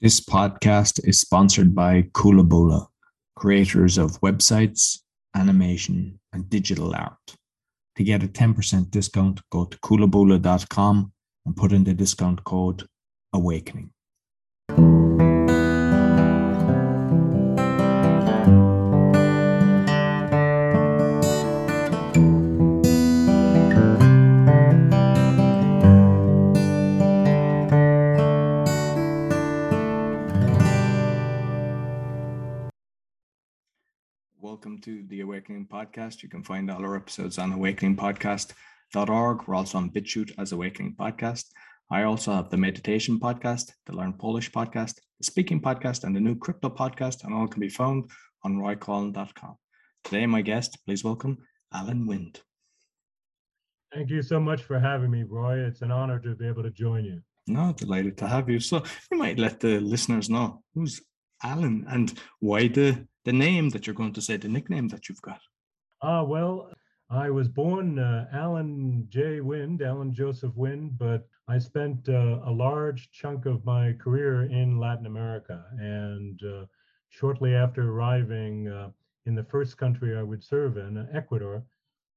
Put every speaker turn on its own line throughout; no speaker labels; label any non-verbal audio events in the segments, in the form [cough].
This podcast is sponsored by Kulabula, creators of websites, animation, and digital art. To get a 10% discount, go to kulabula.com and put in the discount code AWAKENING. To the Awakening Podcast. You can find all our episodes on awakeningpodcast.org. We're also on BitChute as Awakening Podcast. I also have the Meditation Podcast, the Learn Polish Podcast, the Speaking Podcast, and the new Crypto Podcast, and all can be found on roycoughlan.com. Today, my guest, please welcome Alan Wind.
Thank you so much for having me, Roy. It's an honor to be able to join you.
No, delighted to have you. So you might let the listeners know who's Alan and why the the name that you're going to say, the nickname that you've got.
Ah, well, I was born uh, Alan J. Wind, Alan Joseph Wind, but I spent uh, a large chunk of my career in Latin America. And uh, shortly after arriving uh, in the first country I would serve in, Ecuador,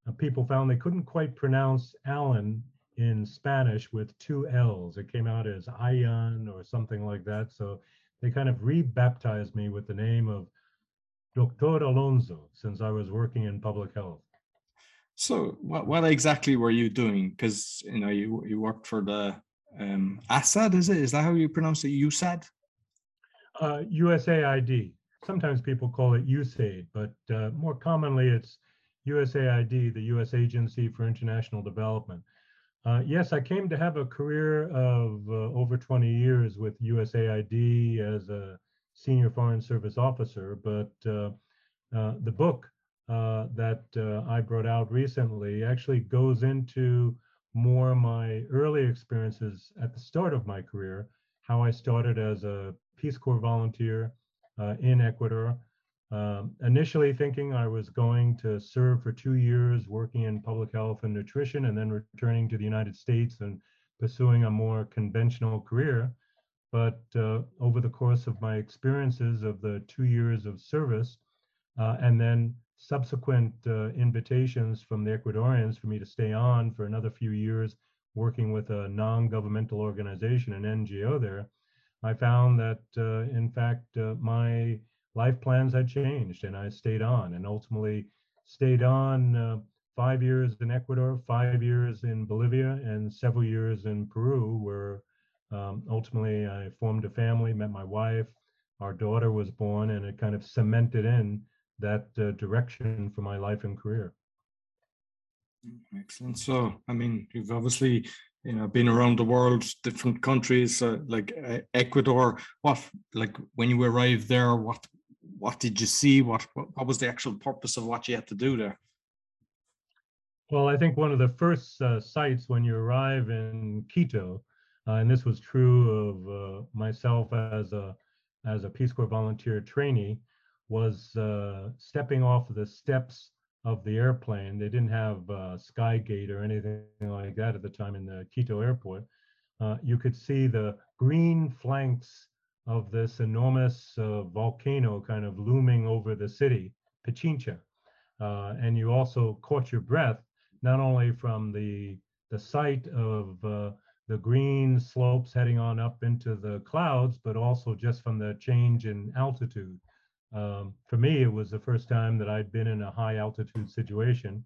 uh, people found they couldn't quite pronounce Alan in Spanish with two L's. It came out as Ayan or something like that. So they kind of rebaptized me with the name of Dr. Alonso since I was working in public health.
So, what, what exactly were you doing? Because you know you you worked for the um, Assad, is it? Is that how you pronounce it? USAID?
Uh, USAID. Sometimes people call it USAID, but uh, more commonly it's USAID, the U.S. Agency for International Development. Uh, yes, I came to have a career of uh, over 20 years with USAID as a senior foreign service officer, but uh, uh, the book uh, that I brought out recently actually goes into more my early experiences at the start of my career, how I started as a Peace Corps volunteer in Ecuador, um, initially thinking I was going to serve for two years working in public health and nutrition and then returning to the United States and pursuing a more conventional career. But uh, over the course of my experiences of the two years of service, uh, and then subsequent uh, invitations from the Ecuadorians for me to stay on for another few years working with a non governmental organization, an NGO there, I found that uh, in fact uh, my life plans had changed and I stayed on and ultimately stayed on uh, five years in Ecuador, five years in Bolivia, and several years in Peru, where um, ultimately, I formed a family, met my wife, our daughter was born, and it kind of cemented in that uh, direction for my life and career.
Excellent. So, I mean, you've obviously you know been around the world, different countries, uh, like uh, Ecuador. What, like, when you arrived there, what, what did you see? What, what, what was the actual purpose of what you had to do there?
Well, I think one of the first uh, sites when you arrive in Quito uh, and this was true of uh, myself as a as a Peace Corps volunteer trainee, was uh, stepping off the steps of the airplane. They didn't have uh, Skygate or anything like that at the time in the Quito airport. Uh, you could see the green flanks of this enormous uh, volcano kind of looming over the city, Pichincha. and you also caught your breath, not only from the, the sight of the green slopes heading on up into the clouds, but also just from the change in altitude. Um, for me, it was the first time that I'd been in a high altitude situation.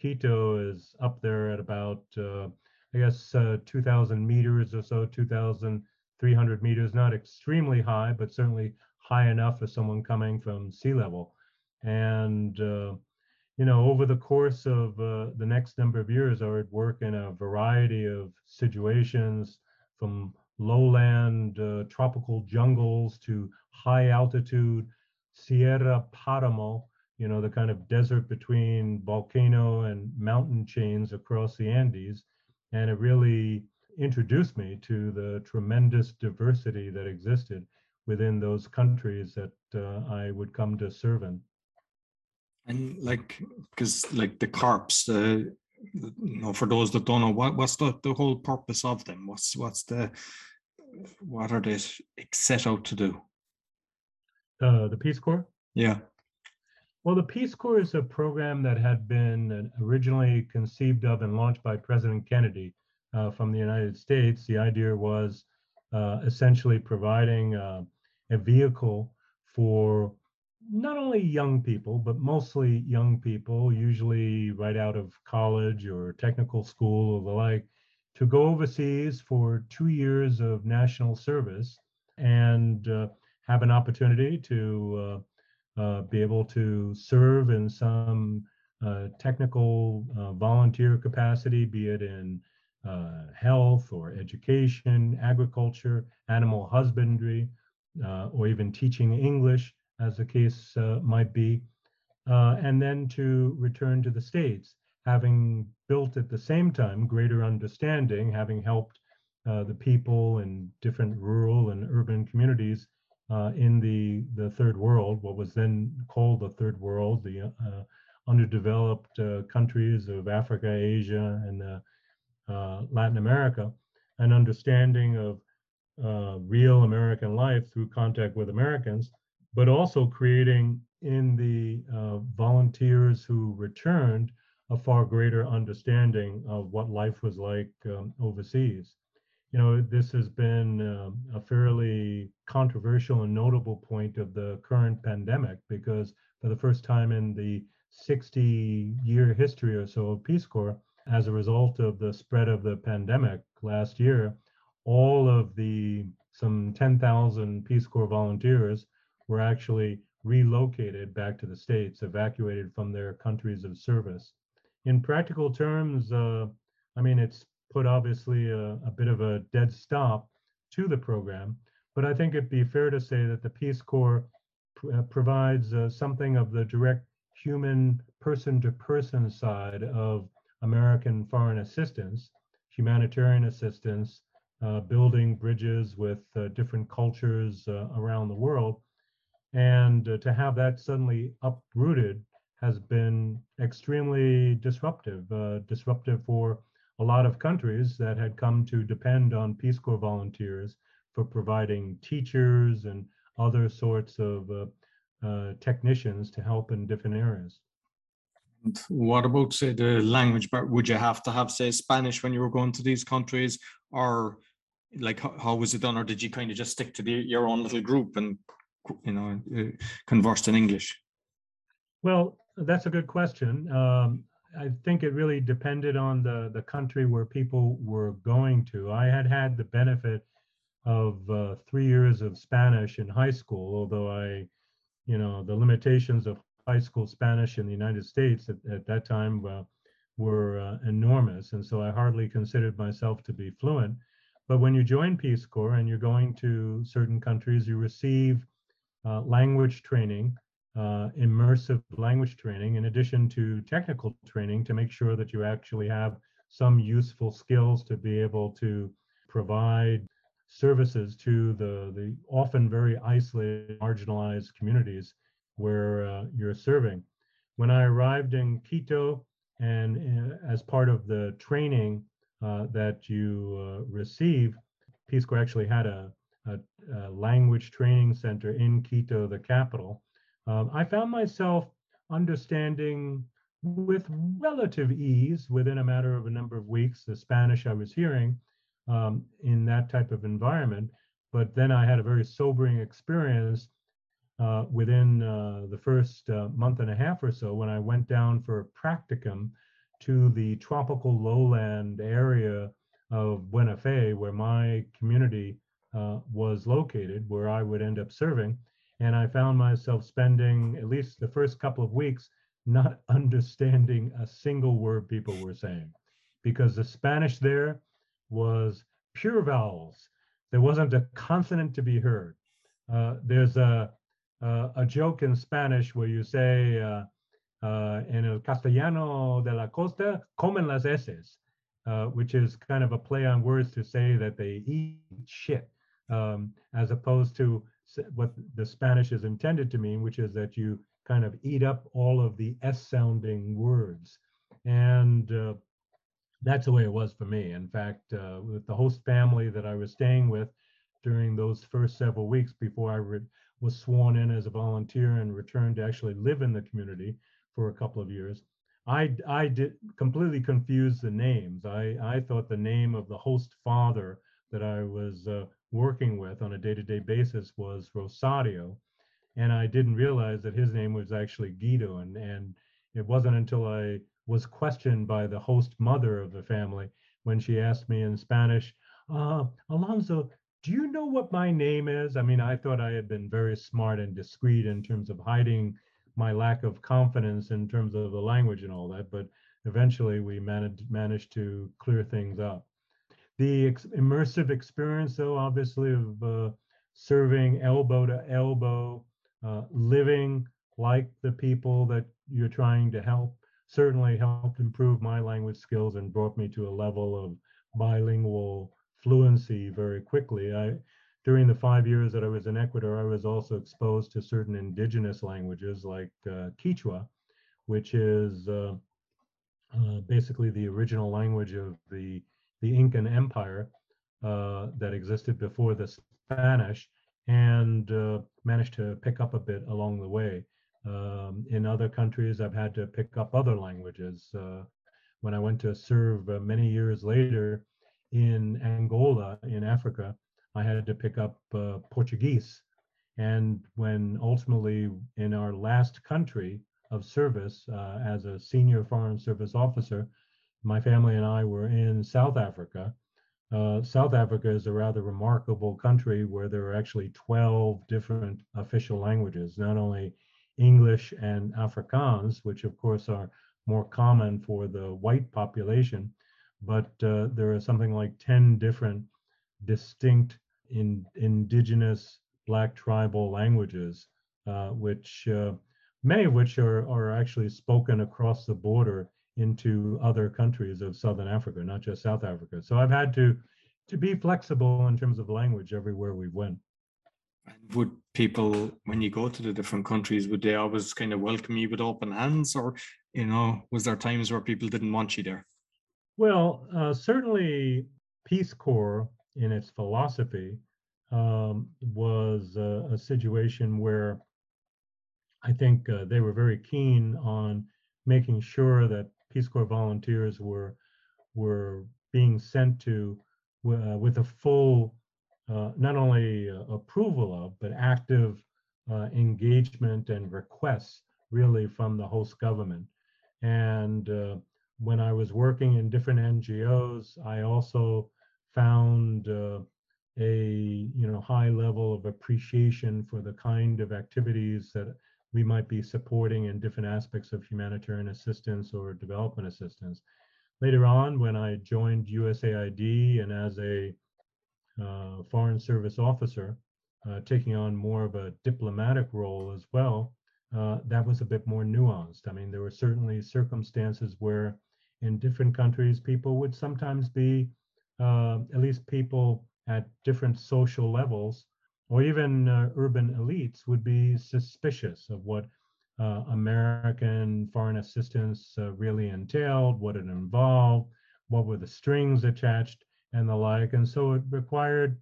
Quito is up there at about, uh, I guess, uh, 2,000 meters or so, 2,300 meters, not extremely high, but certainly high enough for someone coming from sea level. And uh, you know, over the course of uh, the next number of years, I would work in a variety of situations from lowland uh, tropical jungles to high altitude Sierra Paramo, you know, the kind of desert between volcano and mountain chains across the Andes. And it really introduced me to the tremendous diversity that existed within those countries that uh, I would come to serve in.
And like, because like the corps, uh, you know, for those that don't know, what what's the, the whole purpose of them? What's what's the what are they set out to do?
Uh, the Peace Corps?
Yeah.
Well, the Peace Corps is a program that had been originally conceived of and launched by President Kennedy uh, from the United States. The idea was uh, essentially providing uh, a vehicle for not only young people, but mostly young people, usually right out of college or technical school or the like, to go overseas for two years of national service and uh, have an opportunity to uh, uh, be able to serve in some uh, technical uh, volunteer capacity, be it in uh, health or education, agriculture, animal husbandry, or even teaching English, as the case might be, and then to return to the States having built at the same time greater understanding, having helped uh, the people in different rural and urban communities uh, in the, the third world, what was then called the third world, the uh, underdeveloped uh, countries of Africa, Asia, and uh, uh, Latin America, an understanding of real American life through contact with Americans, but also creating in the volunteers who returned a far greater understanding of what life was like um, overseas. You know, this has been uh, a fairly controversial and notable point of the current pandemic because for the first time in the 60 year history or so of Peace Corps, as a result of the spread of the pandemic last year, all of the some 10,000 Peace Corps volunteers were actually relocated back to the States, evacuated from their countries of service in practical terms, uh, I mean, it's put obviously a, a, bit of a dead stop to the program, but I think it'd be fair to say that the Peace Corps pr- uh, provides uh, something of the direct human person to person side of American foreign assistance, humanitarian assistance, uh, building bridges with uh, different cultures uh, around the world. And to have that suddenly uprooted has been extremely disruptive, uh, disruptive for a lot of countries that had come to depend on Peace Corps volunteers for providing teachers and other sorts of uh, uh, technicians to help in different areas.
What about, say, the language? But would you have to have, say, Spanish when you were going to these countries, or like how, how was it done, or did you kind of just stick to the, your own little group and you know uh, conversed in English?
Well, that's a good question. Um, I think it really depended on the the country where people were going to. I had had the benefit of uh, three years of Spanish in high school, although I, you know, the limitations of high school Spanish in the United States at, at that time uh, were uh, enormous, and so I hardly considered myself to be fluent. But when you join Peace Corps and you're going to certain countries, you receive uh, language training uh, immersive language training in addition to technical training to make sure that you actually have some useful skills to be able to provide services to the, the often very isolated, marginalized communities where uh, you're serving. When I arrived in Quito, and uh, as part of the training uh, that you uh, receive, Peace Corps actually had a, a, a language training center in Quito, the capital, um, I found myself understanding with relative ease within a matter of a number of weeks the Spanish I was hearing um, in that type of environment. But then I had a very sobering experience uh, within uh, the first uh, month and a half or so when I went down for a practicum to the tropical lowland area of Buena Fe, where my community uh, was located, where I would end up serving. And I found myself spending at least the first couple of weeks not [laughs] understanding a single word people were saying because the Spanish there was pure vowels. There wasn't a consonant to be heard. Uh, there's a, a, a, joke in Spanish where you say, uh, uh, en el castellano de la costa, comen las heces, uh, which is kind of a play on words to say that they eat shit, um, as opposed to what the Spanish is intended to mean, which is that you kind of eat up all of the S sounding words. And uh, that's the way it was for me. In fact, uh, with the host family that I was staying with, during those first several weeks before I re- was sworn in as a volunteer and returned to actually live in the community for a couple of years. I, I did completely confuse the names. I, I thought the name of the host father that I was uh, working with on a day to day basis was Rosario. And I didn't realize that his name was actually Guido. And, and it wasn't until I was questioned by the host mother of the family when she asked me in Spanish, uh, Alonso, do you know what my name is? I mean, I thought I had been very smart and discreet in terms of hiding my lack of confidence in terms of the language and all that, but eventually we managed managed to clear things up. The ex- immersive experience, though, obviously of uh, serving elbow to elbow, uh, living like the people that you're trying to help, certainly helped improve my language skills and brought me to a level of bilingual fluency very quickly. I during the five years that I was in Ecuador, I was also exposed to certain indigenous languages like uh, Quechua, which is uh, uh, basically the original language of the, the Incan Empire uh, that existed before the Spanish, and uh, managed to pick up a bit along the way. Um, in other countries, I've had to pick up other languages. Uh, when I went to serve many years later in Angola in Africa, I had to pick up uh, Portuguese. And when ultimately in our last country of service uh, as a senior foreign service officer, my family and I were in South Africa. Uh, South Africa is a rather remarkable country where there are actually 12 different official languages, not only English and Afrikaans, which of course are more common for the white population, but uh, there are something like 10 different distinct in indigenous black tribal languages, uh, which uh, many of which are, are actually spoken across the border into other countries of Southern Africa, not just South Africa. So I've had to to be flexible in terms of language everywhere we went.
And would people, when you go to the different countries, would they always kind of welcome you with open hands, or you know, was there times where people didn't want you there?
Well, uh, certainly Peace Corps in its philosophy um, was a, a, situation where I think uh, they were very keen on making sure that Peace Corps volunteers were were being sent to uh, with a full, uh, not only uh, approval of, but active uh, engagement and requests really from the host government. And uh, when I was working in different NGOs, I also found uh, a you know high level of appreciation for the kind of activities that we might be supporting in different aspects of humanitarian assistance or development assistance. Later on, when I joined USAID and as a uh, foreign service officer, uh, taking on more of a diplomatic role as well, uh, that was a bit more nuanced. I mean, there were certainly circumstances where in different countries, people would sometimes be uh, at least people at different social levels or even uh, urban elites would be suspicious of what uh, American foreign assistance uh, really entailed, what it involved, what were the strings attached, and the like. And so it required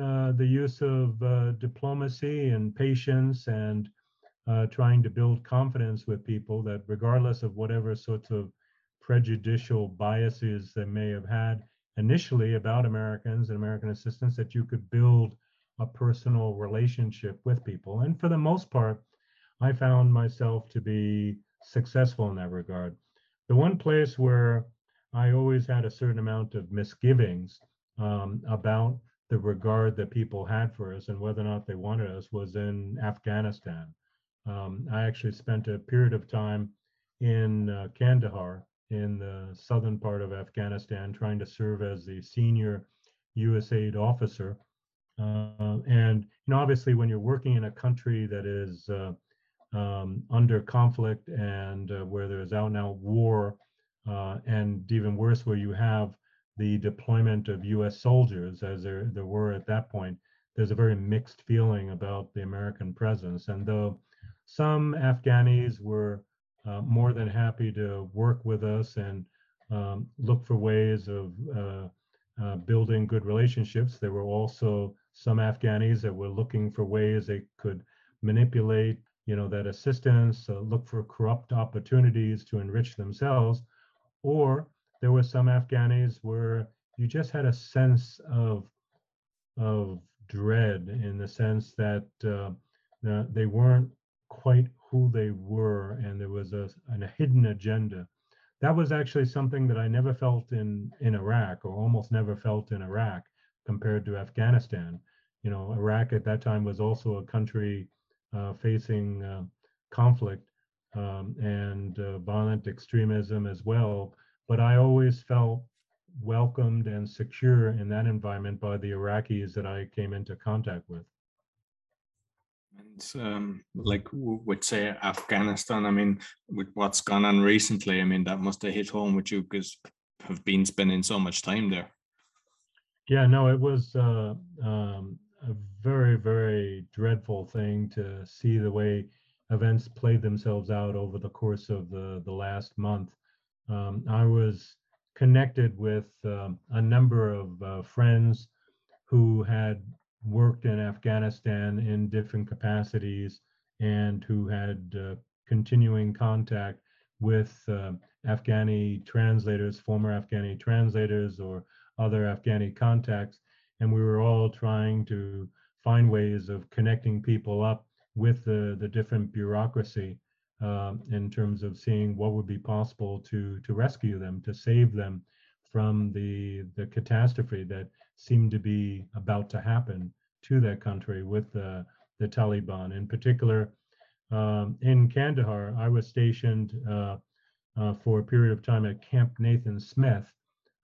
uh, the use of uh, diplomacy and patience and trying to build confidence with people that, regardless of whatever sorts of prejudicial biases they may have had, initially about Americans and American assistance that you could build a personal relationship with people. And for the most part, I found myself to be successful in that regard. The one place where I always had a certain amount of misgivings um, about the regard that people had for us and whether or not they wanted us was in Afghanistan. Um, I actually spent a period of time in uh, Kandahar in the southern part of Afghanistan, trying to serve as the senior USAID officer. Uh, and you know, obviously, when you're working in a country that is uh, um, under conflict and uh, where there's out out war, uh, and even worse, where you have the deployment of U.S. soldiers, as there there were at that point, there's a very mixed feeling about the American presence. And though some Afghanis were uh, more than happy to work with us and um, look for ways of uh, uh, building good relationships. There were also some Afghanis that were looking for ways they could manipulate, you know, that assistance, uh, look for corrupt opportunities to enrich themselves, or there were some Afghanis where you just had a sense of of dread in the sense that uh, they weren't quite who they were, and there was a, a hidden agenda. That was actually something that I never felt in in Iraq, or almost never felt in Iraq compared to Afghanistan. You know, Iraq at that time was also a country uh, facing uh, conflict um, and uh, violent extremism as well. But I always felt welcomed and secure in that environment by the Iraqis that I came into contact with.
And um, like with say Afghanistan, I mean, with what's gone on recently, I mean that must have hit home with you because have been spending so much time there.
Yeah, no, it was uh, um, a very, very dreadful thing to see the way events played themselves out over the course of the the last month. Um, I was connected with um, a number of uh, friends who had worked in Afghanistan in different capacities and who had uh, continuing contact with uh, Afghani translators, former Afghani translators, or other Afghani contacts. And we were all trying to find ways of connecting people up with the, the different bureaucracy um, in terms of seeing what would be possible to to rescue them, to save them from the the catastrophe that seemed to be about to happen to that country with the the Taliban. In particular, um, in Kandahar, I was stationed uh, uh, for a period of time at Camp Nathan Smith,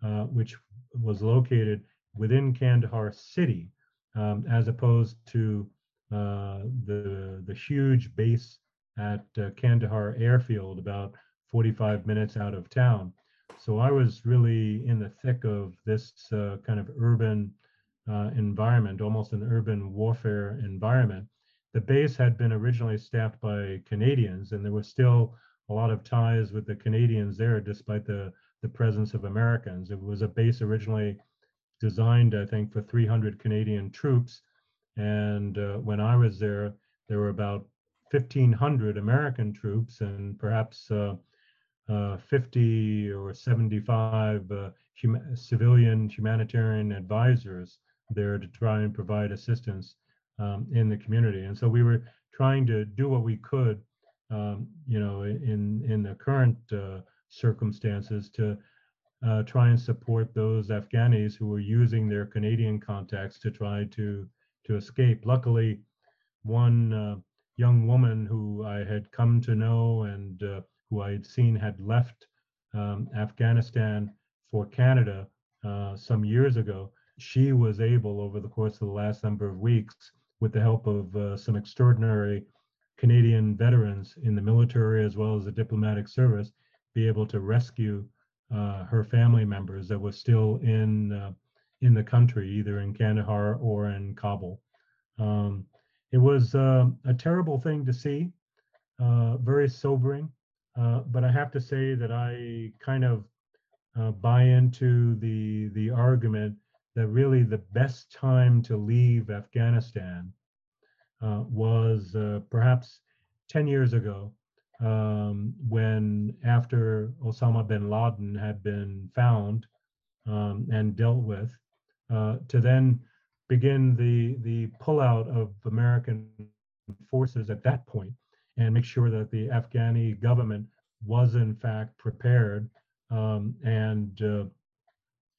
uh, which was located within Kandahar city, um, as opposed to uh, the the huge base at uh, Kandahar Airfield, about 45 minutes out of town. So I was really in the thick of this uh, kind of urban uh, environment, almost an urban warfare environment. The base had been originally staffed by Canadians, and there was still a lot of ties with the Canadians there, despite the, the presence of Americans. It was a base originally designed, I think, for 300 Canadian troops. And uh, when I was there, there were about 1,500 American troops and perhaps uh, uh, 50 or 75 uh, hum- civilian humanitarian advisors there to try and provide assistance um, in the community. And so we were trying to do what we could, um, you know, in in the current uh, circumstances to uh, try and support those Afghanis who were using their Canadian contacts to try to to escape. Luckily, one uh, young woman who I had come to know and uh, who I had seen had left um, Afghanistan for Canada uh, some years ago, she was able, over the course of the last number of weeks, with the help of uh, some extraordinary Canadian veterans in the military as well as the diplomatic service, be able to rescue uh, her family members that were still in uh, in the country, either in Kandahar or in Kabul. Um, it was uh, a terrible thing to see, uh, very sobering. Uh, but I have to say that I kind of uh, buy into the the argument that really the best time to leave Afghanistan was perhaps 10 years ago, um, when after Osama bin Laden had been found um, and dealt with, to then begin the the pullout of American forces at that point and make sure that the Afghani government was in fact prepared um, and uh,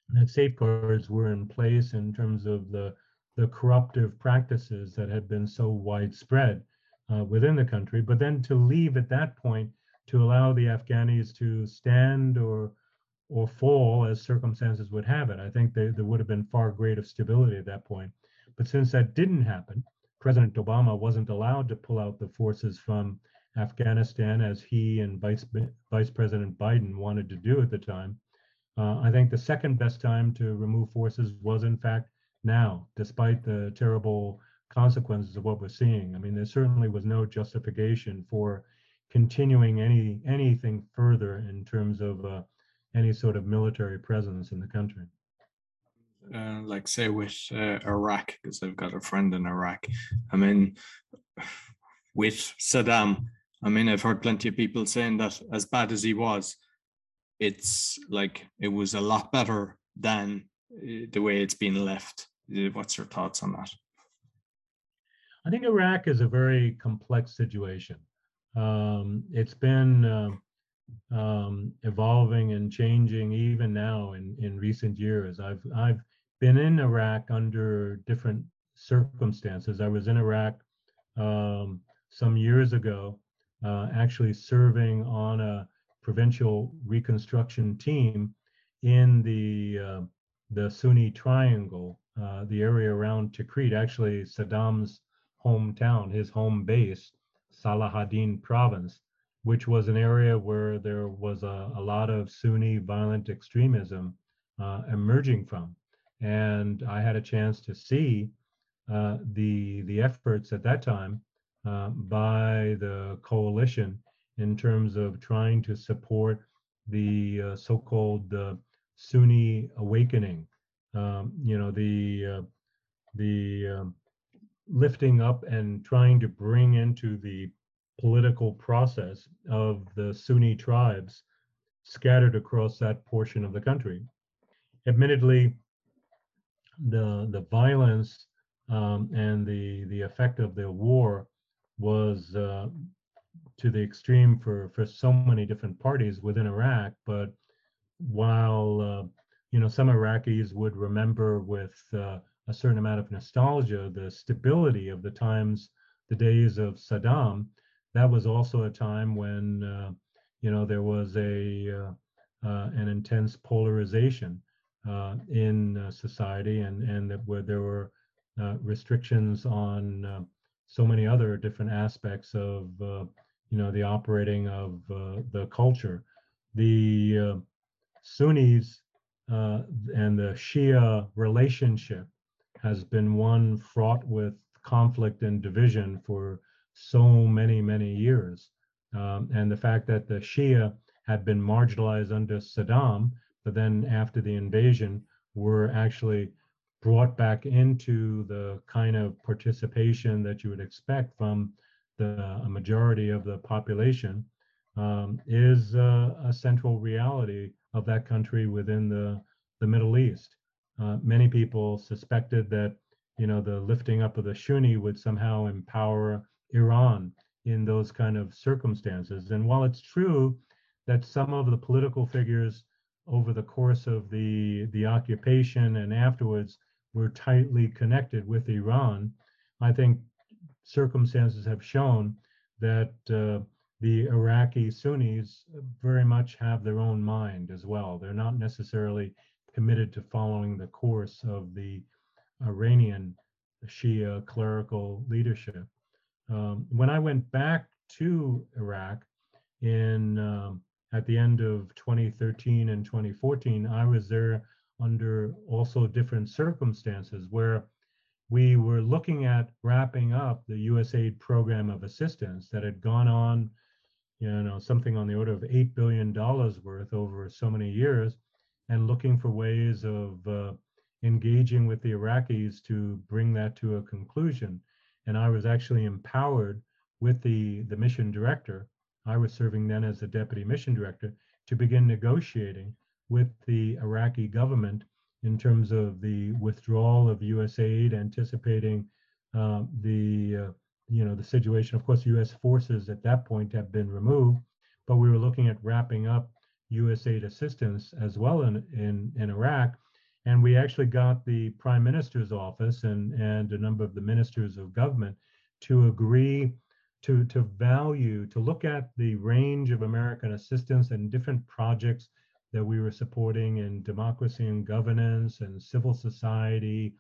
that safeguards were in place in terms of the the corruptive practices that had been so widespread uh, within the country, but then to leave at that point to allow the Afghanis to stand or or fall as circumstances would have it. I think they, there would have been far greater stability at that point. But since that didn't happen, President Obama wasn't allowed to pull out the forces from Afghanistan as he and Vice, Vice President Biden wanted to do at the time. Uh, I think the second best time to remove forces was, in fact, now, despite the terrible consequences of what we're seeing. I mean, there certainly was no justification for continuing any anything further in terms of uh, any sort of military presence in the country.
uh, like say with uh, Iraq, because I've got a friend in Iraq. I mean, with Saddam, I mean, I've heard plenty of people saying that as bad as he was, it's like it was a lot better than uh, the way it's been left. Uh, what's your thoughts on that?
I think Iraq is a very complex situation. Um, it's been uh, um, evolving and changing even now in, in recent years. I've I've been in Iraq under different circumstances. I was in Iraq um, some years ago, uh, actually serving on a provincial reconstruction team in the uh, the Sunni Triangle, uh, the area around Tikrit, actually Saddam's hometown, his home base, Salahuddin province, which was an area where there was a, a lot of Sunni violent extremism uh, emerging from. And I had a chance to see uh, the, the efforts at that time uh, by the coalition in terms of trying to support the uh, so-called uh, Sunni awakening. Um, you know, the, uh, the um, lifting up and trying to bring into the political process of the Sunni tribes scattered across that portion of the country. Admittedly, the the violence um, and the the effect of the war was uh, to the extreme for for so many different parties within Iraq. But while uh, you know some Iraqis would remember with uh, a certain amount of nostalgia the stability of the times, the days of Saddam, that was also a time when uh, you know there was a uh, uh, an intense polarization uh, in uh, society, and and that where there were uh, restrictions on so many other different aspects of you know the operating of the culture. The Sunnis and the Shia relationship has been one fraught with conflict and division for so many, many years. Um, and the fact that the Shia had been marginalized under Saddam, but then after the invasion were actually brought back into the kind of participation that you would expect from the majority of the population um, is uh, a central reality of that country within the, the Middle East. Uh, many people suspected that you know the lifting up of the shuni would somehow empower Iran in those kind of circumstances. And while it's true that some of the political figures over the course of the, the occupation and afterwards were tightly connected with Iran, I think circumstances have shown that uh, the Iraqi Sunnis very much have their own mind as well. They're not necessarily committed to following the course of the Iranian Shia clerical leadership. Um, when I went back to Iraq in um, at the end of 2013 and 2014, I was there under also different circumstances where we were looking at wrapping up the USAID program of assistance that had gone on, you know, something on the order of $8 billion worth over so many years, and looking for ways of uh, engaging with the Iraqis to bring that to a conclusion and I was actually empowered with the, the mission director. I was serving then as the deputy mission director to begin negotiating with the Iraqi government in terms of the withdrawal of U.S. aid, anticipating uh, the uh, you know the situation. Of course, U.S. forces at that point have been removed, but we were looking at wrapping up U.S. aid assistance as well in in, in Iraq and we actually got the prime minister's office and, and a number of the ministers of government to agree to, to value, to look at the range of American assistance and different projects that we were supporting in democracy and governance and civil society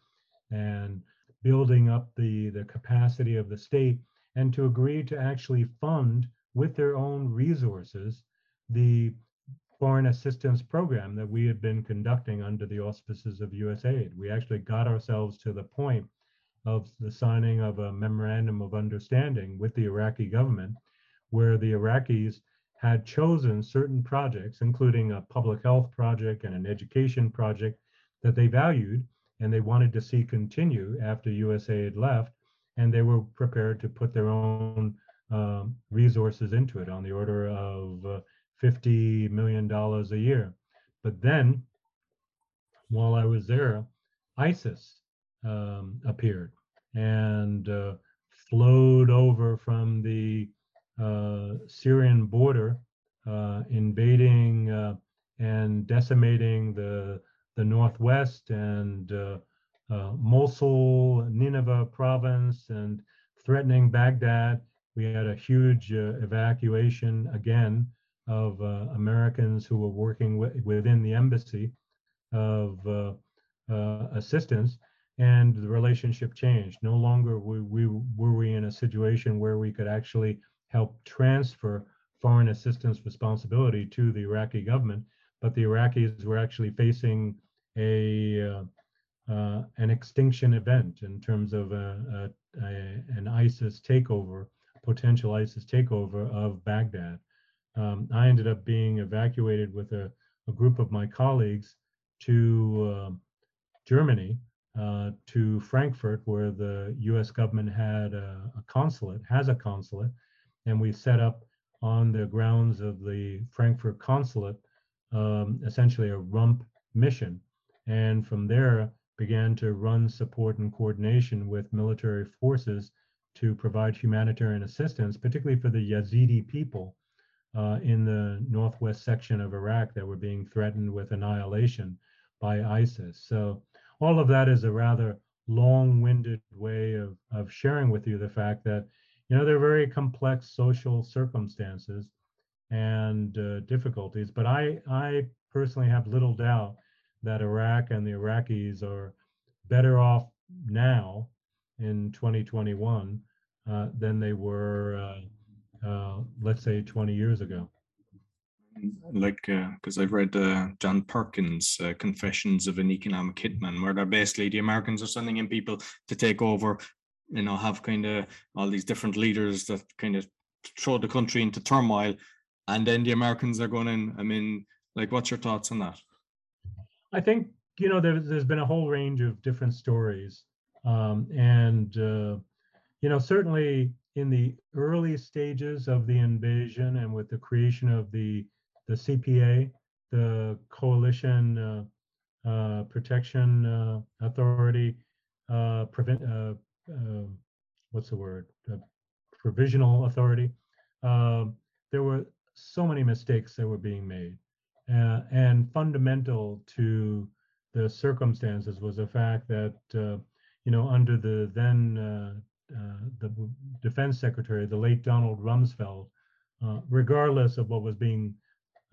and building up the, the capacity of the state and to agree to actually fund with their own resources the foreign assistance program that we had been conducting under the auspices of USAID. We actually got ourselves to the point of the signing of a memorandum of understanding with the Iraqi government, where the Iraqis had chosen certain projects, including a public health project and an education project that they valued, and they wanted to see continue after USA had left, and they were prepared to put their own um, resources into it on the order of uh, $50 million a year. But then, while I was there, ISIS um, appeared and uh, flowed over from the uh, Syrian border, uh, invading uh, and decimating the the northwest and uh, uh, Mosul, Nineveh province, and threatening Baghdad. We had a huge evacuation again of Americans who were working within the embassy of assistance and the relationship changed. No longer were we, were we in a situation where we could actually help transfer foreign assistance responsibility to the Iraqi government, but the Iraqis were actually facing a uh, uh, an extinction event in terms of a, a, a, an ISIS takeover, potential ISIS takeover of Baghdad. Um, I ended up being evacuated with a, a group of my colleagues to uh, Germany uh, to Frankfurt, where the US government had a, a, consulate, has a consulate, and we set up on the grounds of the Frankfurt consulate um, essentially a rump mission. And from there, began to run support and coordination with military forces to provide humanitarian assistance, particularly for the Yazidi people uh, in the northwest section of Iraq that were being threatened with annihilation by ISIS. So all of that is a rather long-winded way of, of sharing with you the fact that you know they're very complex social circumstances and uh, difficulties but i i personally have little doubt that iraq and the iraqis are better off now in 2021 uh, than they were uh, let's say 20 years ago
like because uh, I've read uh, John Perkins' uh, Confessions of an Economic Hitman, where they're basically the Americans are sending in people to take over, you know, have kind of all these different leaders that kind of throw the country into turmoil, and then the Americans are going in. I mean, like, what's your thoughts on that?
I think you know there's there's been a whole range of different stories, um, and uh, you know certainly in the early stages of the invasion and with the creation of the the CPA, the Coalition uh, uh, Protection uh, Authority, prevent, what's the word? provisional authority. Um, there were so many mistakes that were being made. Uh, and fundamental to the circumstances was the fact that, uh, you know, under the then uh, the defense secretary, the late Donald Rumsfeld, regardless of what was being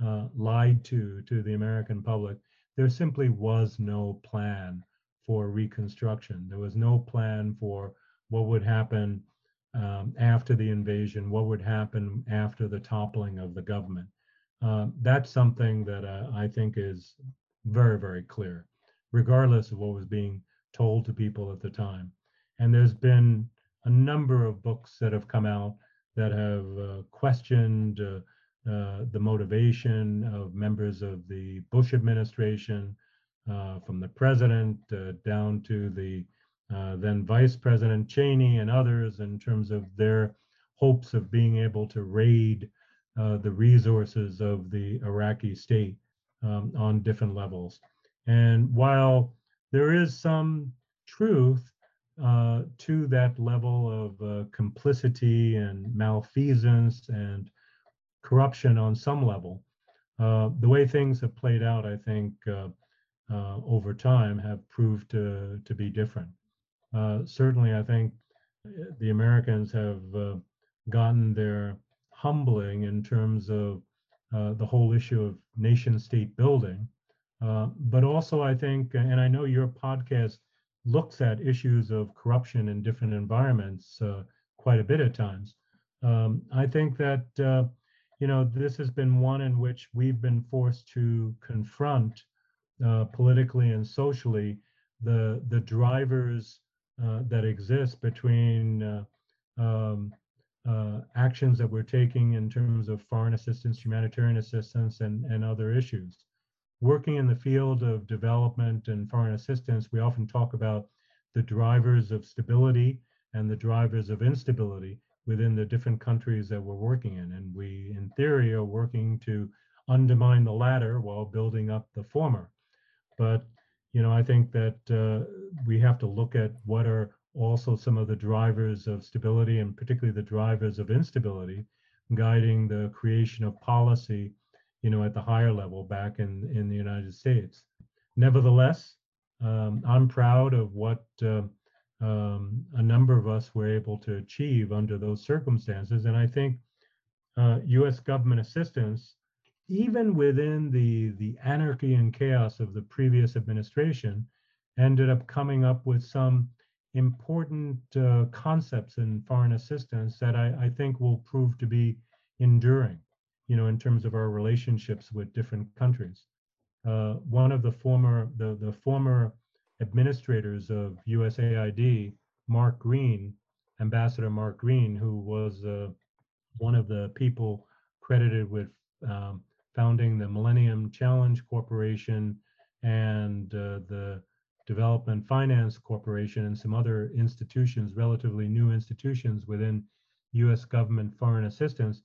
uh, lied to to the American public. There simply was no plan for reconstruction. There was no plan for what would happen um, after the invasion, what would happen after the toppling of the government. Uh, that's something that uh, I think is very, very clear, regardless of what was being told to people at the time. And there's been a number of books that have come out that have uh, questioned uh, uh, the motivation of members of the Bush administration, from the president down to the then Vice President Cheney and others, in terms of their hopes of being able to raid uh, the resources of the Iraqi state um, on different levels. And while there is some truth uh, to that level of complicity and malfeasance and corruption on some level. Uh, the way things have played out, I think, uh, uh, over time have proved to, to be different. Uh, certainly, I think the Americans have uh, gotten their humbling in terms of uh, the whole issue of nation state building. but also, I think, and I know your podcast looks at issues of corruption in different environments quite a bit at times. Um, I think that you know, this has been one in which we've been forced to confront uh, politically and socially the the drivers uh, that exist between uh, um, uh, actions that we're taking in terms of foreign assistance, humanitarian assistance, and and other issues. Working in the field of development and foreign assistance, we often talk about the drivers of stability and the drivers of instability within the different countries that we're working in. And we, in theory, are working to undermine the latter while building up the former. But, you know, I think that uh, we have to look at what are also some of the drivers of stability and particularly the drivers of instability guiding the creation of policy, you know, at the higher level back in, in the United States. Nevertheless, um, I'm proud of what uh, um, a number of us were able to achieve under those circumstances. And I think uh, US government assistance, even within the, the anarchy and chaos of the previous administration, ended up coming up with some important uh, concepts in foreign assistance that I, I, think will prove to be enduring, you know, in terms of our relationships with different countries. Uh, one of the former the, the former administrators of USAID, Mark Green, Ambassador Mark Green, who was uh, one of the people credited with um, founding the Millennium Challenge Corporation and uh, the Development Finance Corporation and some other institutions, relatively new institutions within US government foreign assistance,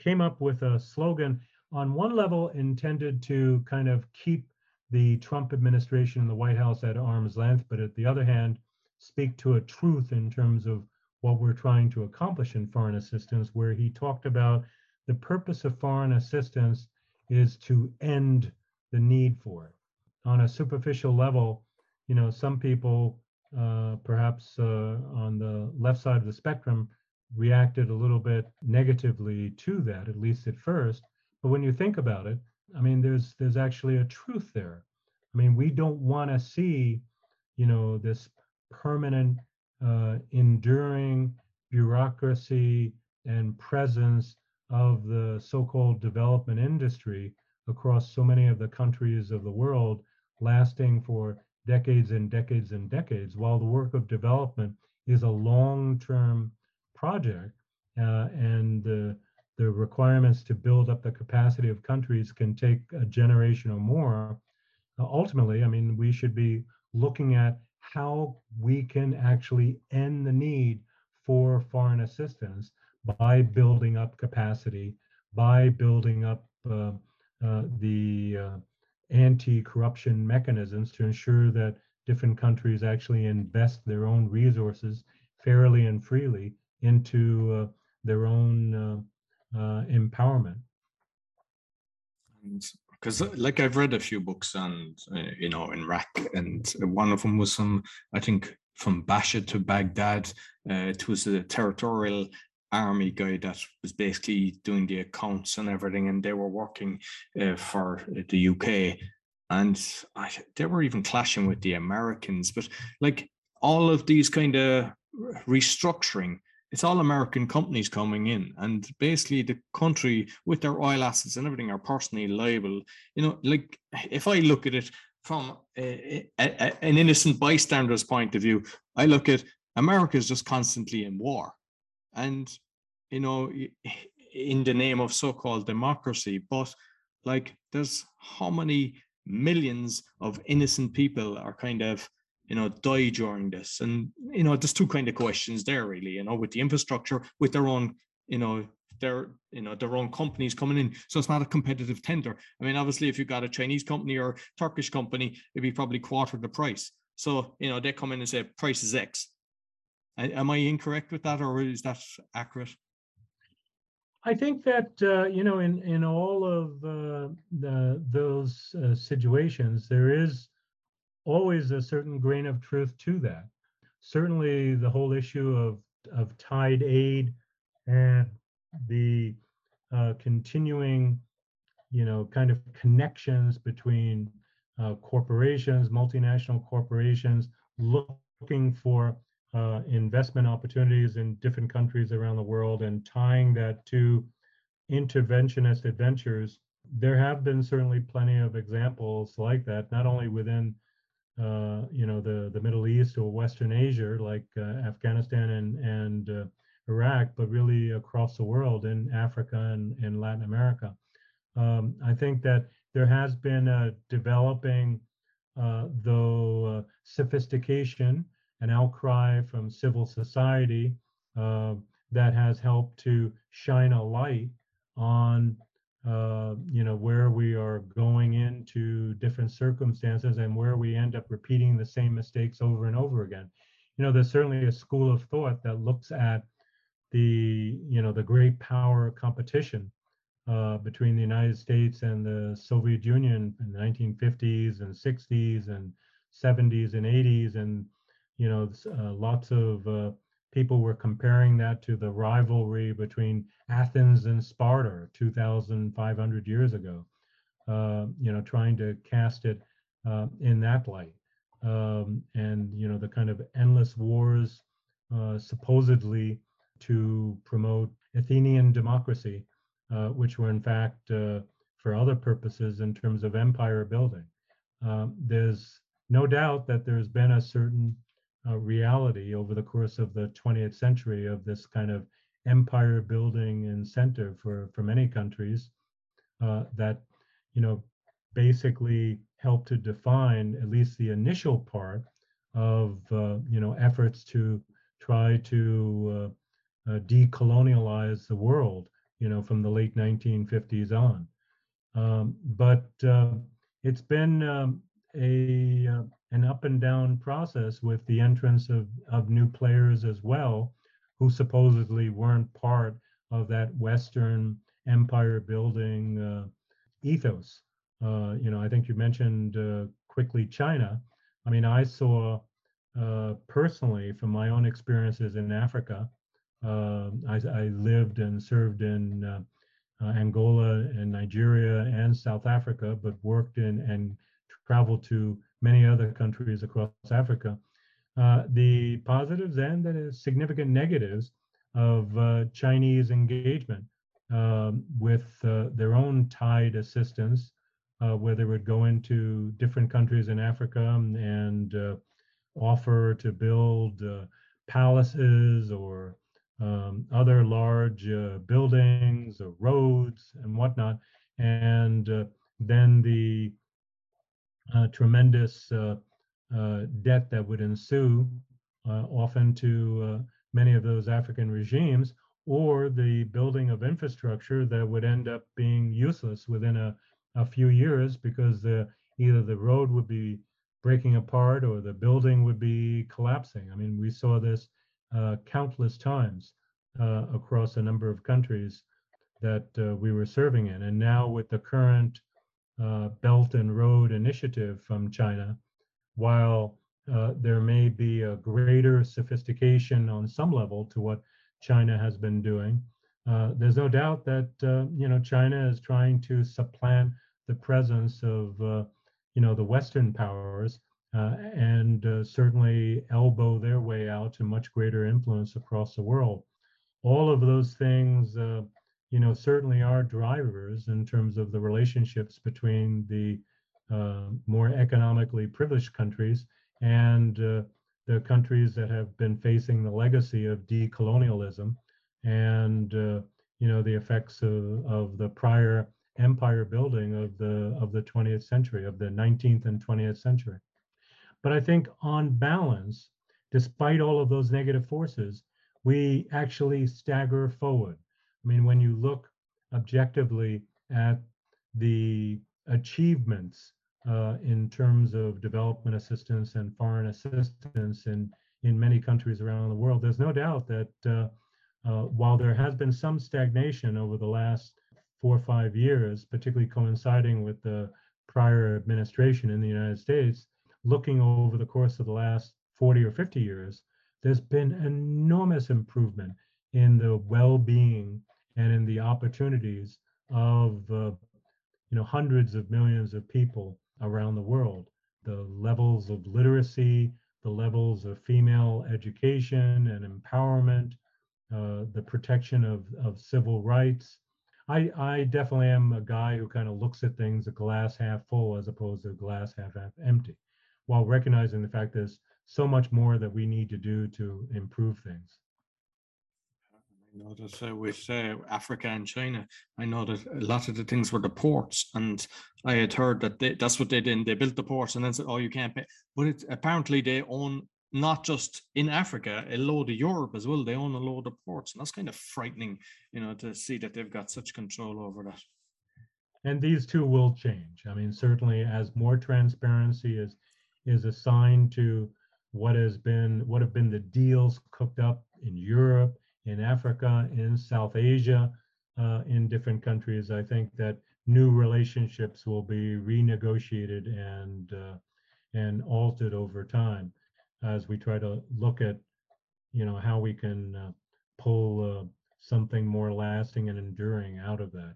came up with a slogan on one level intended to kind of keep the Trump administration and the White House at arm's length, but at the other hand, speak to a truth in terms of what we're trying to accomplish in foreign assistance, where he talked about the purpose of foreign assistance is to end the need for it. On a superficial level, you know, some people, uh, perhaps uh, on the left side of the spectrum, reacted a little bit negatively to that, at least at first. But when you think about it, I mean, there's there's actually a truth there. I mean, we don't want to see, you know, this permanent, uh, enduring bureaucracy and presence of the so-called development industry across so many of the countries of the world, lasting for decades and decades and decades. While the work of development is a long-term project, uh, and the the requirements to build up the capacity of countries can take a generation or more. Uh, ultimately, I mean, we should be looking at how we can actually end the need for foreign assistance by building up capacity, by building up uh, uh, the uh, anti-corruption mechanisms to ensure that different countries actually invest their own resources fairly and freely into uh, their own uh, uh, empowerment.
Because, like, I've read a few books uh, you know, in Iraq, and one of them was some, I think, from Basha to Baghdad. Uh, it was a territorial army guy that was basically doing the accounts and everything, and they were working uh, for the UK, and I, they were even clashing with the Americans. But like all of these kind of restructuring it's all American companies coming in, and basically the country with their oil assets and everything are personally liable. You know, like if I look at it from a, a, a, an innocent bystander's point of view, I look at America is just constantly in war, and you know, in the name of so-called democracy, but like there's how many millions of innocent people are kind of you know, die during this? And, you know, there's two kind of questions there really, you know, with the infrastructure, with their own, you know, their, you know, their own companies coming in. So it's not a competitive tender. I mean, obviously, if you got a Chinese company or Turkish company, it'd be probably quarter the price. So, you know, they come in and say price is X. Am I incorrect with that or is that accurate?
I think that uh, you know, in in all of uh, the those uh, situations, there is always a certain grain of truth to that. Certainly, the whole issue of, of tied aid and the uh, continuing, you know, kind of connections between uh, corporations, multinational corporations, looking for uh, investment opportunities in different countries around the world and tying that to interventionist adventures. There have been certainly plenty of examples like that, not only within uh, you know, the, the Middle East or Western Asia, like uh, Afghanistan and, and uh, Iraq, but really across the world in Africa and, and Latin America. Um, I think that there has been a developing, uh, though, uh, sophistication and outcry from civil society uh, that has helped to shine a light on uh, you know where we are going into different circumstances and where we end up repeating the same mistakes over and over again. You know there's certainly a school of thought that looks at the you know the great power competition uh, between the United States and the Soviet Union in the 1950s and 60s and 70s and 80s and you know uh, lots of uh, people were comparing that to the rivalry between Athens and Sparta 2,500 years ago. Uh, you know, trying to cast it uh, in that light, um, and you know the kind of endless wars uh, supposedly to promote Athenian democracy, uh, which were in fact uh, for other purposes in terms of empire building. Um, there's no doubt that there's been a certain uh, reality over the course of the 20th century of this kind of empire building incentive for for many countries uh, that you know basically helped to define at least the initial part of uh, you know efforts to try to uh, uh, decolonialize the world you know from the late 1950s on. Um, but uh, it's been um, a an up and down process with the entrance of, of new players as well, who supposedly weren't part of that Western empire building uh, ethos. Uh, you know, I think you mentioned uh, quickly China. I mean, I saw uh, personally from my own experiences in Africa. Uh, I, I, lived and served in uh, Angola and Nigeria and South Africa, but worked in and traveled to many other countries across Africa. Uh, the positives and the significant negatives of uh, Chinese engagement um, with uh, their own tied assistance, uh, where they would go into different countries in Africa and uh, offer to build uh, palaces or um, other large buildings or roads and whatnot. And then the tremendous uh, uh, debt that would ensue, often to many of those African regimes, or the building of infrastructure that would end up being useless within a, a few years because the, either the road would be breaking apart or the building would be collapsing. I mean, we saw this uh, countless times uh, across a number of countries that uh, we were serving in. And now, with the current uh, Belt and Road Initiative from China, while uh, there may be a greater sophistication on some level to what China has been doing, uh, there's no doubt that uh, you know China is trying to supplant the presence of uh, you know the Western powers uh, and certainly elbow their way out to much greater influence across the world. All of those things you know, certainly are drivers in terms of the relationships between the uh, more economically privileged countries and uh, the countries that have been facing the legacy of decolonialism and uh, you know the effects of, of the prior empire building of the of the 20th century of the 19th and 20th century. But i think on balance despite all of those negative forces we actually stagger forward I mean, when you look objectively at the achievements uh, in terms of development assistance and foreign assistance in, in many countries around the world, there's no doubt that uh, uh, while there has been some stagnation over the last four or five years, particularly coinciding with the prior administration in the United States, looking over the course of the last 40 or 50 years, there's been enormous improvement in the well-being and in the opportunities of uh, you know hundreds of millions of people around the world. The levels of literacy the levels of female education and empowerment uh, the protection of, of civil rights. I, I definitely am a guy who kind of looks at things a glass half full as opposed to a glass half, half empty while recognizing the fact there's so much more that we need to do to improve things
know that uh, with uh, Africa and China, I know that a lot of the things were the ports, and I had heard that they, that's what they did. They built the ports and then said, "Oh, you can't pay." But it, apparently, they own not just in Africa, a load of Europe as well. They own a load of ports, and that's kind of frightening, you know, to see that they've got such control over that.
And these two will change. I mean, certainly, as more transparency is is assigned to what has been what have been the deals cooked up in Europe in Africa, in South Asia, uh, in different countries. I think that new relationships will be renegotiated and uh, and altered over time as we try to look at, you know, how we can uh, pull uh, something more lasting and enduring out of that.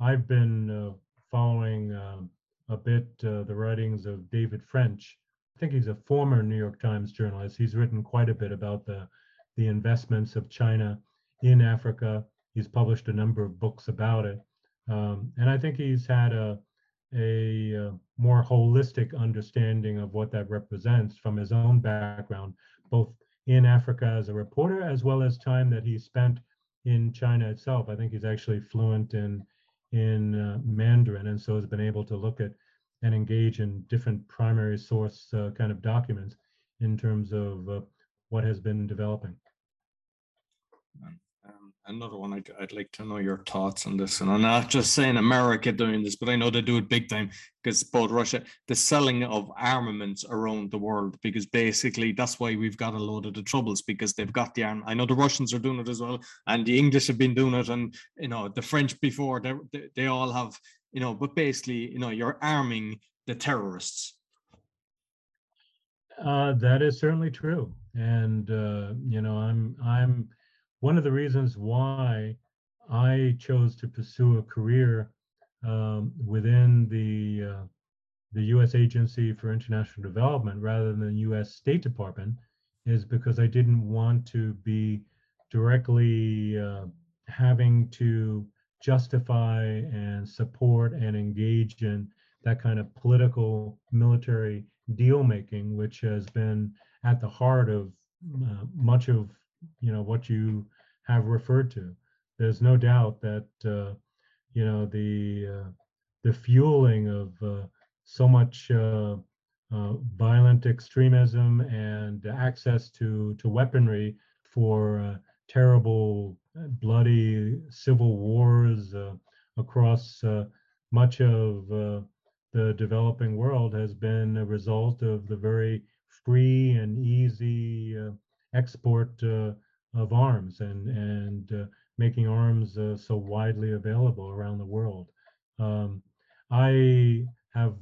I've been uh, following um, a bit uh, the writings of David French. I think he's a former New York Times journalist. He's written quite a bit about the the investments of China in Africa. He's published a number of books about it. Um, and I think he's had a, a, a, uh, more holistic understanding of what that represents from his own background, both in Africa as a reporter, as well as time that he spent in China itself. I think he's actually fluent in, in uh, Mandarin, and so has been able to look at and engage in different primary source uh, kind of documents in terms of uh, what has been developing.
Um, another one I'd, I'd like to know your thoughts on this. And I'm not just saying America doing this, but I know they do it big time because both Russia, the selling of armaments around the world, because basically that's why we've got a load of the troubles because they've got the arm. I know the Russians are doing it as well, and the English have been doing it, and you know the French before they they, they all have, you know. But basically, you know, you're arming the terrorists
uh, that is certainly true, and uh, you know, I'm I'm one of the reasons why I chose to pursue a career um, within the uh, the U.S. Agency for International Development rather than the U.S. State Department is because I didn't want to be directly uh, having to justify and support and engage in that kind of political military deal making, which has been at the heart of uh, much of you know what you have referred to. There's no doubt that uh, you know the uh, the fueling of uh, so much uh, uh, violent extremism and access to to weaponry for terrible, bloody civil wars across much of the developing world has been a result of the very free and easy uh, export uh, of arms and and uh, making arms uh, so widely available around the world. Um, I have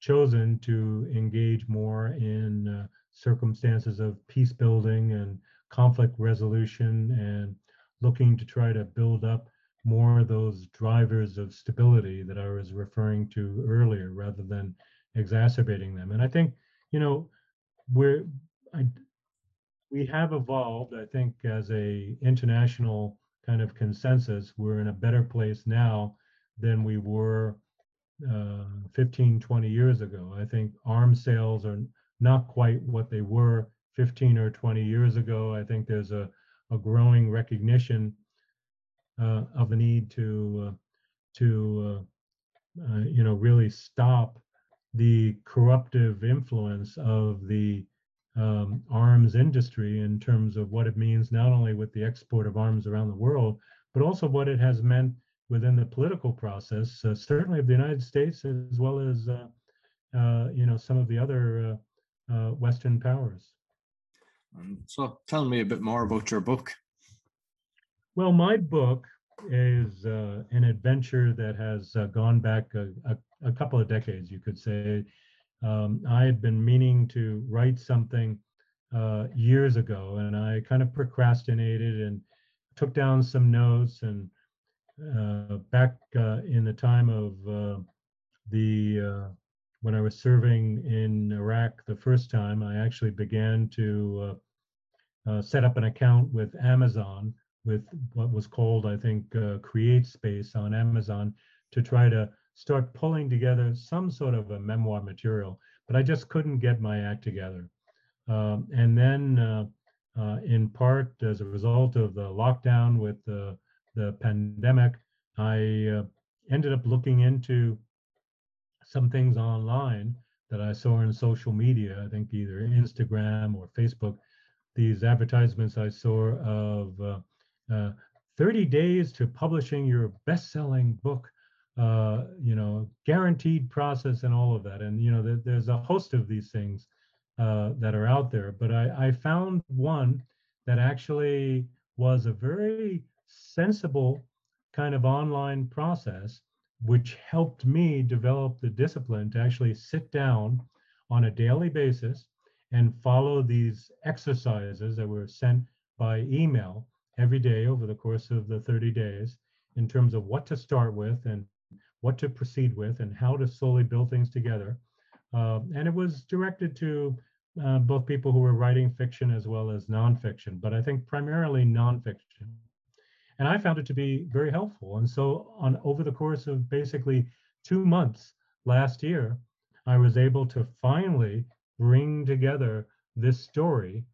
chosen to engage more in uh, circumstances of peace building and conflict resolution and looking to try to build up more those drivers of stability that I was referring to earlier rather than exacerbating them. And I think, you know, we're, I, we have evolved, I think, as a international kind of consensus. We're in a better place now than we were uh, 15, 20 years ago. I think arms sales are not quite what they were 15 or 20 years ago. I think there's a, a growing recognition uh, of the need to uh, to uh, you know really stop the corruptive influence of the um, arms industry in terms of what it means not only with the export of arms around the world, but also what it has meant within the political process, uh, certainly of the United States as well as uh, uh, you know some of the other Western powers.
so, tell me a bit more about your book.
Well, my book is uh, an adventure that has uh, gone back a, a, a, couple of decades, you could say. Um, I had been meaning to write something uh, years ago, and I kind of procrastinated and took down some notes. And uh, back uh, in the time of uh, the when I was serving in Iraq the first time, I actually began to set up an account with Amazon with what was called, I think, uh, Create Space on Amazon to try to start pulling together some sort of a memoir material. But I just couldn't get my act together. Um, and then uh, uh, in part as a result of the lockdown with the, the pandemic, I uh, ended up looking into some things online that I saw in social media, I think either Instagram or Facebook, these advertisements I saw of uh, uh, 30 days to publishing your best-selling book, uh, you know, guaranteed process and all of that. And, you know, th- there's a host of these things uh, that are out there. But I, I found one that actually was a very sensible kind of online process, which helped me develop the discipline to actually sit down on a daily basis and follow these exercises that were sent by email every day over the course of the 30 days in terms of what to start with and what to proceed with and how to slowly build things together. Uh, and it was directed to uh, both people who were writing fiction as well as nonfiction, but I think primarily nonfiction. And I found it to be very helpful. And so, on over the course of basically two months last year, I was able to finally bring together this story,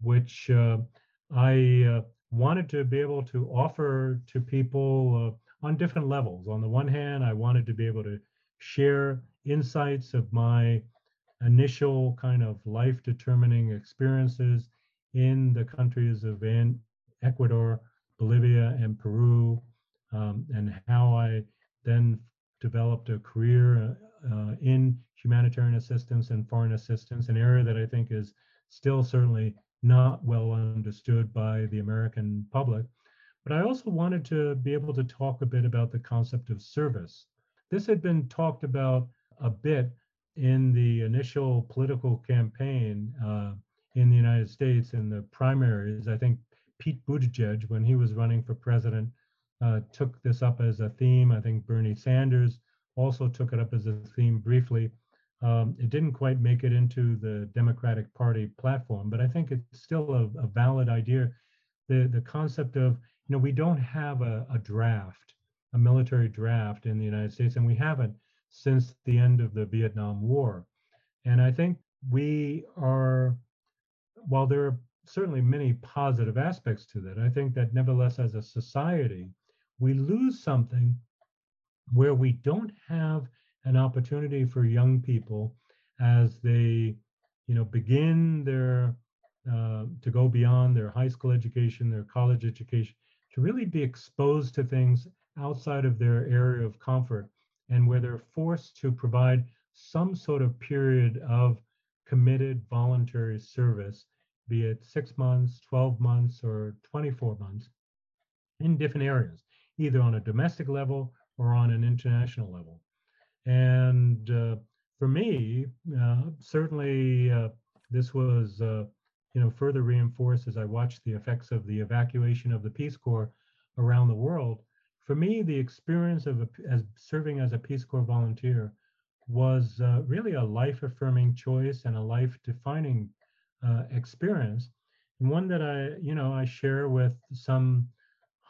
which uh, I uh, wanted to be able to offer to people uh, on different levels. On the one hand, I wanted to be able to share insights of my initial kind of life determining experiences in the countries of Ecuador, Bolivia, and Peru, um, and how I then developed a career uh, in humanitarian assistance and foreign assistance, an area that I think is still certainly not well understood by the American public. But I also wanted to be able to talk a bit about the concept of service. This had been talked about a bit in the initial political campaign uh, in the United States in the primaries. I think Pete Buttigieg, when he was running for president, uh, took this up as a theme. I think Bernie Sanders also took it up as a theme briefly. Um, it didn't quite make it into the Democratic Party platform, but I think it's still a, a valid idea. The, the concept of, you know, we don't have a, a draft, a military draft in the United States, and we haven't since the end of the Vietnam War. And I think we are, while there are certainly many positive aspects to that, I think that nevertheless, as a society, we lose something where we don't have an opportunity for young people as they, you know, begin their uh, to go beyond their high school education, their college education, to really be exposed to things outside of their area of comfort and where they're forced to provide some sort of period of committed voluntary service, be it six months, 12 months, or 24 months in different areas, either on a domestic level or on an international level. And uh, for me, uh, certainly uh, this was, uh, you know, further reinforced as I watched the effects of the evacuation of the Peace Corps around the world. For me, the experience of a, as serving as a Peace Corps volunteer was uh, really a life-affirming choice and a life-defining uh, experience, and one that I, you know, I share with some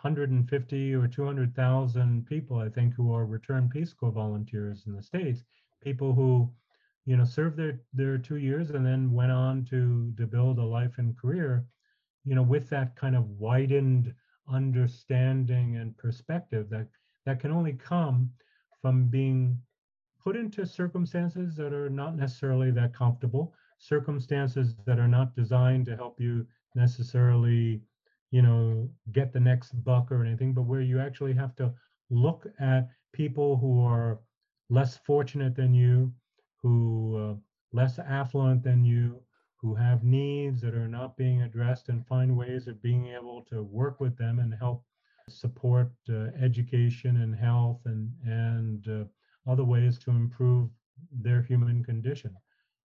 150 or 200,000 people, I think, who are returned Peace Corps volunteers in the States, people who, you know, served their, their two years and then went on to, to build a life and career, you know, with that kind of widened understanding and perspective that, that can only come from being put into circumstances that are not necessarily that comfortable, circumstances that are not designed to help you necessarily you know, get the next buck or anything, but where you actually have to look at people who are less fortunate than you, who uh, less affluent than you, who have needs that are not being addressed, and find ways of being able to work with them and help support uh, education and health and and uh, other ways to improve their human condition.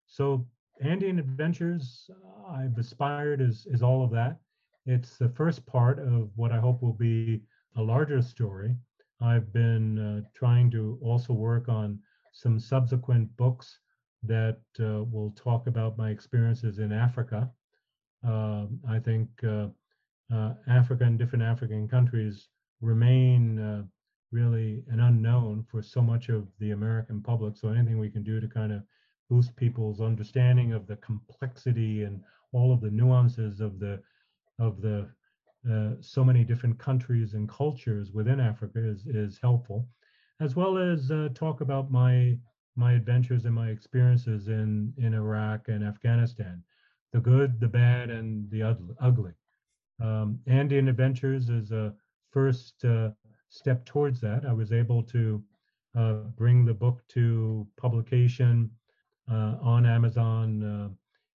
So Andean Adventures, I've aspired is is all of that. It's the first part of what I hope will be a larger story. I've been uh, trying to also work on some subsequent books that uh, will talk about my experiences in Africa. Uh, I think uh, uh, Africa and different African countries remain uh, really an unknown for so much of the American public. So anything we can do to kind of boost people's understanding of the complexity and all of the nuances of the of the uh, so many different countries and cultures within Africa is is helpful, as well as uh, talk about my my adventures and my experiences in in Iraq and Afghanistan, the good, the bad, and the ugly. Um, Andean Adventures is a first uh, step towards that. I was able to uh, bring the book to publication uh, on Amazon uh,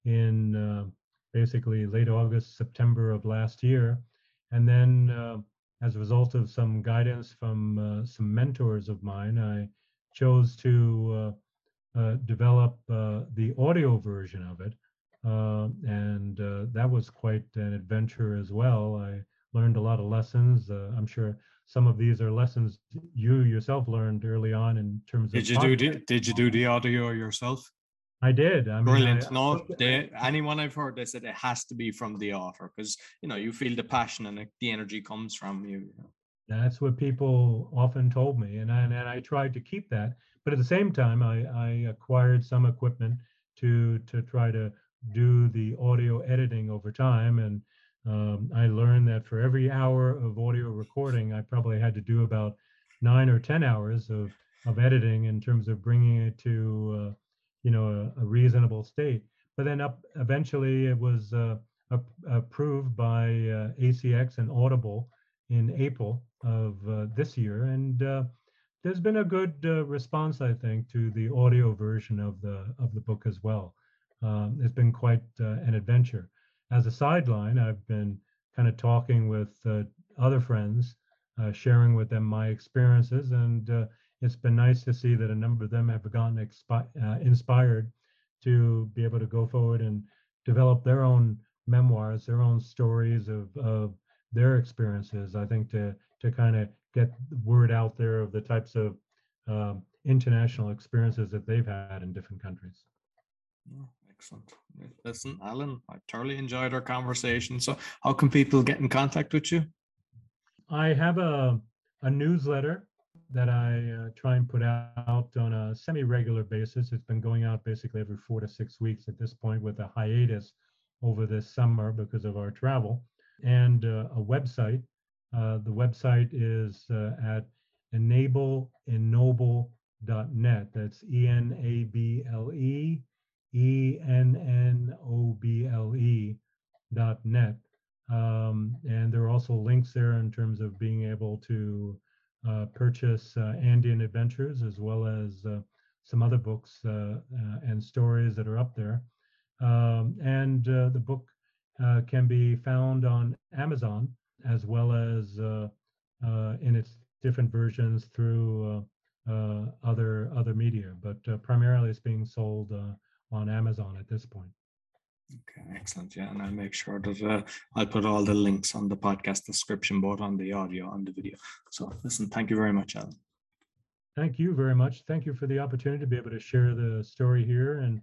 in uh, basically late August, September of last year. And then, uh, as a result of some guidance from uh, some mentors of mine, I chose to uh, uh, develop the audio version of it. and that was quite an adventure as well. I learned a lot of lessons. I'm sure some of these are lessons you yourself learned early on in terms of.
Did you do the, did you do the audio yourself?
I did. I mean,
Brilliant.
I,
no, they, anyone I've heard, they said it has to be from the author because you know you feel the passion and the energy comes from you.
That's what people often told me, and I, and I tried to keep that. But at the same time, I, I acquired some equipment to to try to do the audio editing over time, and um, I learned that for every hour of audio recording, I probably had to do about nine or 10 hours of, of editing in terms of bringing it to, uh, you know, a, a, reasonable state. But then up eventually it was uh, approved by uh, ACX and Audible in April of uh, this year. And uh, there's been a good uh, response, I think, to the audio version of the, of the book as well. Um, it's been quite an adventure as a sideline, I've been kind of talking with uh, other friends, uh, sharing with them my experiences, and uh, it's been nice to see that a number of them have gotten expi- uh, inspired to be able to go forward and develop their own memoirs, their own stories of, of their experiences. I think to to kind of get word out there of the types of um, international experiences that they've had in different countries.
Excellent. Listen, Alan, I thoroughly enjoyed our conversation. So, how can people get in contact with you?
I have a, a newsletter that I uh, try and put out on a semi regular basis. It's been going out basically every four to six weeks at this point, with a hiatus over this summer because of our travel, and uh, a website. Uh, the website is uh, at enableennoble.net. That's E N A B L E E N N O B L E dot net. Um, and there are also links there in terms of being able to purchase uh, Andean Adventures as well as uh, some other books uh, uh, and stories that are up there. Um, and uh, the book can be found on Amazon as well as in its different versions through other other media, but primarily it's being sold on Amazon at this point.
Excellent. Yeah, and I'll make sure that uh, I'll put all the links on the podcast description, both on the audio and the video. So, listen, thank you very much, Alan.
Thank you very much. Thank you for the opportunity to be able to share the story here. And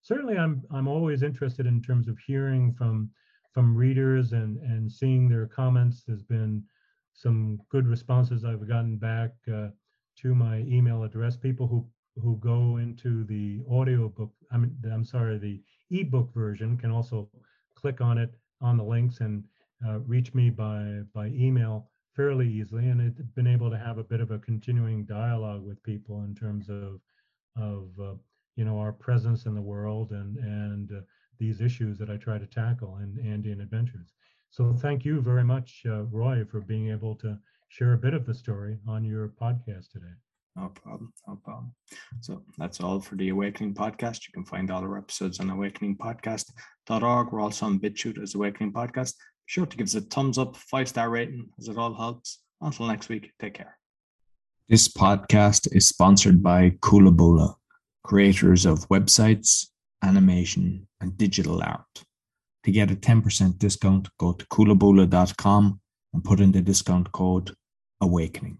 certainly, I'm I'm always interested in terms of hearing from from readers and and seeing their comments. There's been some good responses I've gotten back uh, to my email address. People who who go into the audio book, I mean, I'm sorry, the ebook version can also click on it on the links and uh, reach me by by email fairly easily. And it's been able to have a bit of a continuing dialogue with people in terms of of uh, you know our presence in the world and and uh, these issues that I try to tackle in Andean Adventures. So thank you very much, uh, Roy, for being able to share a bit of the story on your podcast today.
No problem. No problem. So that's all for the Awakening podcast. You can find all our episodes on awakeningpodcast.org. We're also on BitChute as Awakening Podcast. Be sure to give us a thumbs up, five star rating, as it all helps. Until next week, take care. This podcast is sponsored by Kulabula, creators of websites, animation, and digital art. To get a 10% discount, go to kulabula.com and put in the discount code AWAKENING.